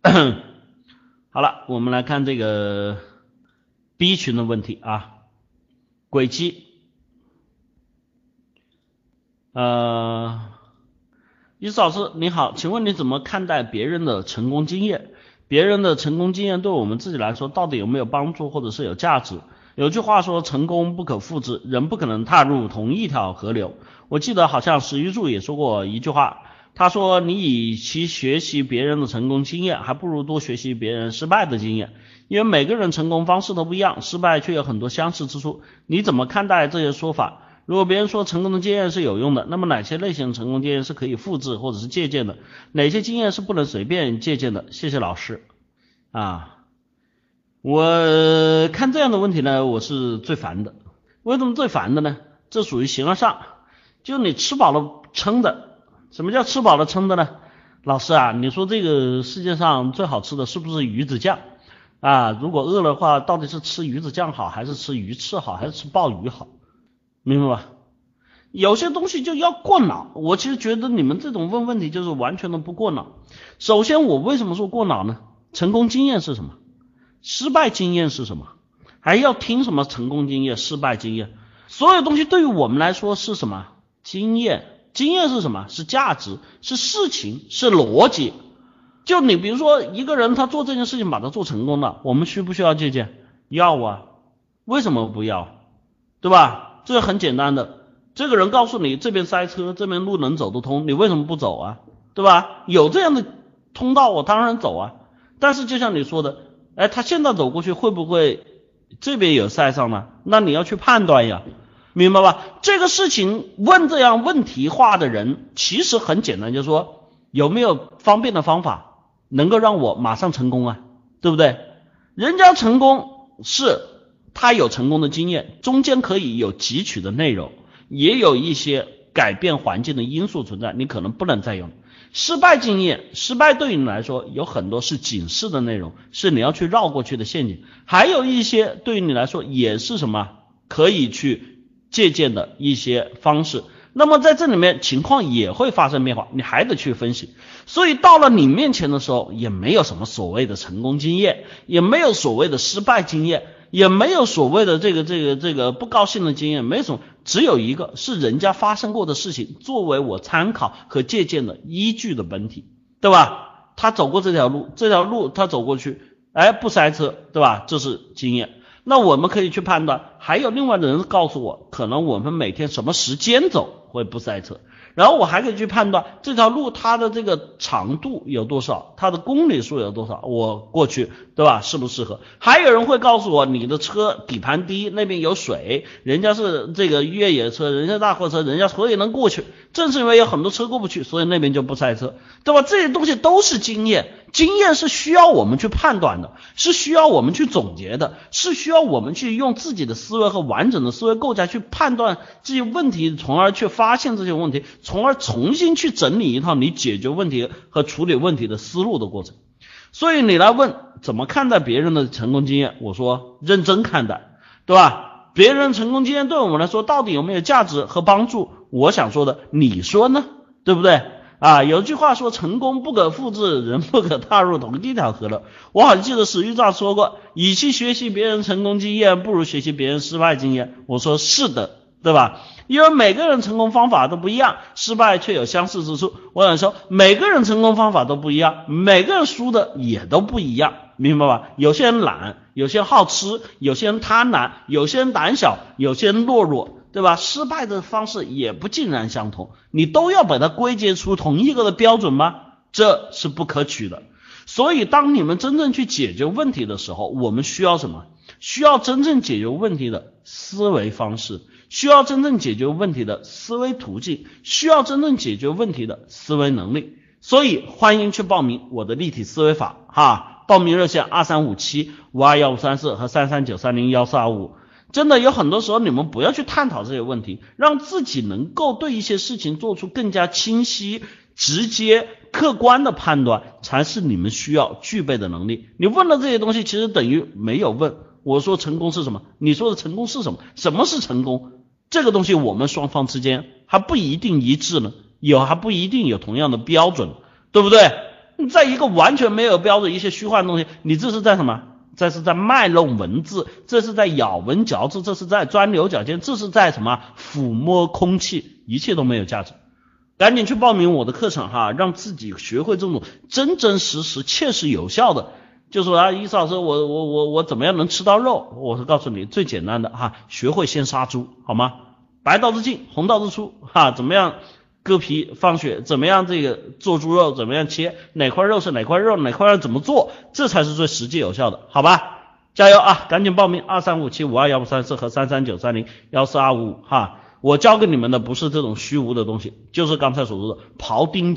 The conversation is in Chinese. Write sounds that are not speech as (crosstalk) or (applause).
(coughs) 好了，我们来看这个 B 群的问题啊，轨迹，呃，伊思老师你好，请问你怎么看待别人的成功经验？别人的成功经验对我们自己来说到底有没有帮助或者是有价值？有句话说成功不可复制，人不可能踏入同一条河流。我记得好像史玉柱也说过一句话，他说你与其学习别人的成功经验，还不如多学习别人失败的经验，因为每个人成功方式都不一样，失败却有很多相似之处。你怎么看待这些说法？如果别人说成功的经验是有用的，那么哪些类型成功经验是可以复制或者是借鉴的？哪些经验是不能随便借鉴的？谢谢老师。啊，我看这样的问题呢，我是最烦的。为什么最烦的呢？这属于形而上，就你吃饱了撑的。什么叫吃饱了撑的呢？老师啊，你说这个世界上最好吃的是不是鱼子酱啊？如果饿了的话，到底是吃鱼子酱好，还是吃鱼翅好，还是吃鲍鱼好？明白吧？有些东西就要过脑。我其实觉得你们这种问问题就是完全的不过脑。首先，我为什么说过脑呢？成功经验是什么？失败经验是什么？还要听什么成功经验、失败经验？所有东西对于我们来说是什么？经验，经验是什么？是价值，是事情，是逻辑。就你比如说一个人他做这件事情把他做成功了，我们需不需要借鉴？要啊。为什么不要？对吧？这个很简单的，这个人告诉你这边塞车，这边路能走得通，你为什么不走啊？对吧？有这样的通道，我当然走啊。但是就像你说的，哎，他现在走过去会不会这边有塞上呢？那你要去判断呀，明白吧？这个事情问这样问题化的人其实很简单，就是说有没有方便的方法能够让我马上成功啊？对不对？人家成功是。他有成功的经验，中间可以有汲取的内容，也有一些改变环境的因素存在，你可能不能再用。失败经验，失败对于你来说有很多是警示的内容，是你要去绕过去的陷阱，还有一些对于你来说也是什么可以去借鉴的一些方式。那么在这里面情况也会发生变化，你还得去分析。所以到了你面前的时候，也没有什么所谓的成功经验，也没有所谓的失败经验。也没有所谓的这个这个这个不高兴的经验，没什么，只有一个是人家发生过的事情作为我参考和借鉴的依据的本体，对吧？他走过这条路，这条路他走过去，哎，不塞车，对吧？这是经验。那我们可以去判断，还有另外的人告诉我，可能我们每天什么时间走会不塞车。然后我还可以去判断这条路它的这个长度有多少，它的公里数有多少，我过去对吧？适不适合？还有人会告诉我你的车底盘低，那边有水，人家是这个越野车，人家大货车，人家所以能过去。正是因为有很多车过不去，所以那边就不塞车，对吧？这些东西都是经验，经验是需要我们去判断的，是需要我们去总结的，是需要我们去用自己的思维和完整的思维构架去判断这些问题，从而去发现这些问题。从而重新去整理一套你解决问题和处理问题的思路的过程。所以你来问怎么看待别人的成功经验，我说认真看待，对吧？别人成功经验对我们来说到底有没有价值和帮助？我想说的，你说呢？对不对？啊，有句话说成功不可复制，人不可踏入同一条河流。我好像记得史玉章说过，与其学习别人成功经验，不如学习别人失败经验。我说是的。对吧？因为每个人成功方法都不一样，失败却有相似之处。我想说，每个人成功方法都不一样，每个人输的也都不一样，明白吧？有些人懒，有些人好吃，有些人贪婪，有些人胆小，有些人懦弱，对吧？失败的方式也不尽然相同，你都要把它归结出同一个的标准吗？这是不可取的。所以，当你们真正去解决问题的时候，我们需要什么？需要真正解决问题的思维方式。需要真正解决问题的思维途径，需要真正解决问题的思维能力，所以欢迎去报名我的立体思维法哈，报名热线二三五七五二幺五三四和三三九三零幺四二五。真的有很多时候你们不要去探讨这些问题，让自己能够对一些事情做出更加清晰、直接、客观的判断，才是你们需要具备的能力。你问了这些东西，其实等于没有问。我说成功是什么？你说的成功是什么？什么是成功？这个东西我们双方之间还不一定一致呢，有还不一定有同样的标准，对不对？在一个完全没有标准、一些虚幻的东西，你这是在什么？这是在卖弄文字，这是在咬文嚼字，这是在钻牛角尖，这是在什么抚摸空气，一切都没有价值。赶紧去报名我的课程哈，让自己学会这种真真实实、切实有效的。就说啊，伊思老师，我我我我怎么样能吃到肉？我是告诉你最简单的哈，学会先杀猪好吗？白刀子进，红刀子出哈，怎么样割皮放血？怎么样这个做猪肉？怎么样切？哪块肉是哪块肉？哪块肉怎么做？这才是最实际有效的，好吧？加油啊！赶紧报名二三五七五二幺五三四和三三九三零幺四二五五哈。我教给你们的不是这种虚无的东西，就是刚才所说的庖丁解